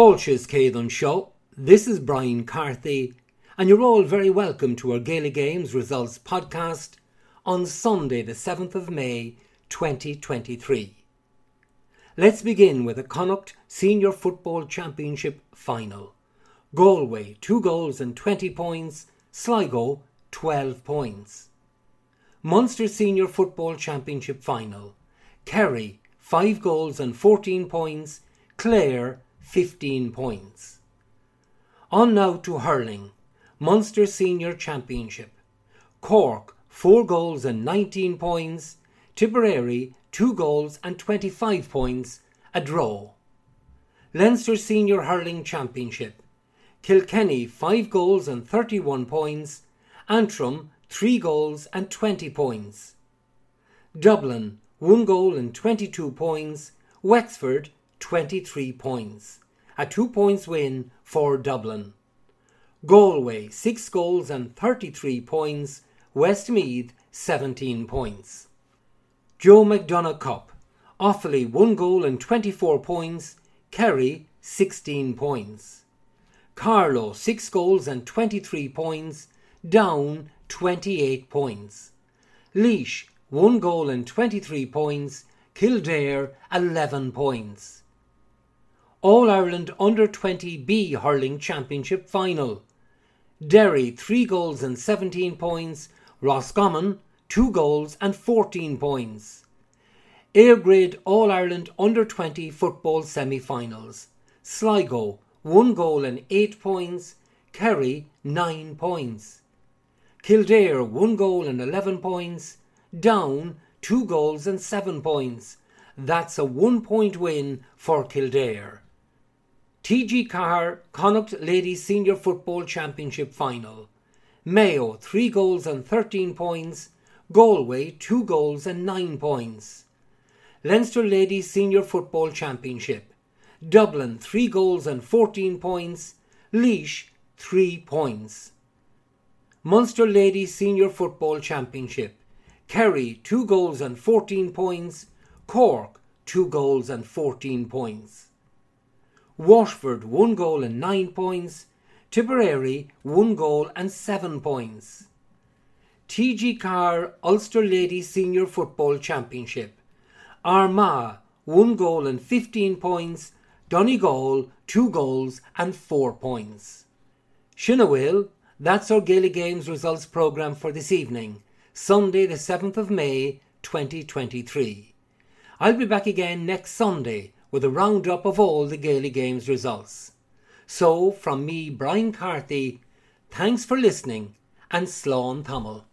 Fáilses Céad Show. This is Brian Carthy, and you're all very welcome to our Gaelic Games Results podcast on Sunday, the 7th of May 2023. Let's begin with the Connacht Senior Football Championship final. Galway, 2 goals and 20 points, Sligo, 12 points. Munster Senior Football Championship final. Kerry, 5 goals and 14 points, Clare, 15 points. On now to hurling. Munster Senior Championship. Cork, 4 goals and 19 points. Tipperary, 2 goals and 25 points, a draw. Leinster Senior Hurling Championship. Kilkenny, 5 goals and 31 points. Antrim, 3 goals and 20 points. Dublin, 1 goal and 22 points. Wexford, 23 points a two points win for Dublin. Galway, 6 goals and 33 points. Westmeath, 17 points. Joe McDonagh Cup. Offaly, 1 goal and 24 points. Kerry, 16 points. Carlow, 6 goals and 23 points. Down, 28 points. Laois 1 goal and 23 points. Kildare, 11 points. All Ireland Under 20B Hurling Championship Final. Derry 3 goals and 17 points, Roscommon 2 goals and 14 points. A grade All Ireland Under 20 Football Semi Finals. Sligo 1 goal and 8 points, Kerry 9 points. Kildare 1 goal and 11 points, Down 2 goals and 7 points. That's a 1 point win for Kildare. TG Ceathair Connacht Ladies Senior Football Championship Final. Mayo 3 goals and 13 points. Galway 2 goals and 9 points. Leinster Ladies Senior Football Championship. Dublin 3 goals and 14 points. Laois 3 points. Munster Ladies Senior Football Championship. Kerry 2 goals and 14 points. Cork 2 goals and 14 points. Waterford one goal and nine points, Tipperary one goal and seven points. TG Ceathair Ulster Ladies Senior Football Championship. Armagh one goal and 15 points, Donegal two goals and four points. Shinawil, that's our Gaelic Games results programme for this evening, Sunday the 7th of May 2023. I'll be back again next Sunday with a roundup of all the Gaelic Games results. So, from me, Brian Carthy, thanks for listening and Slán Tamil.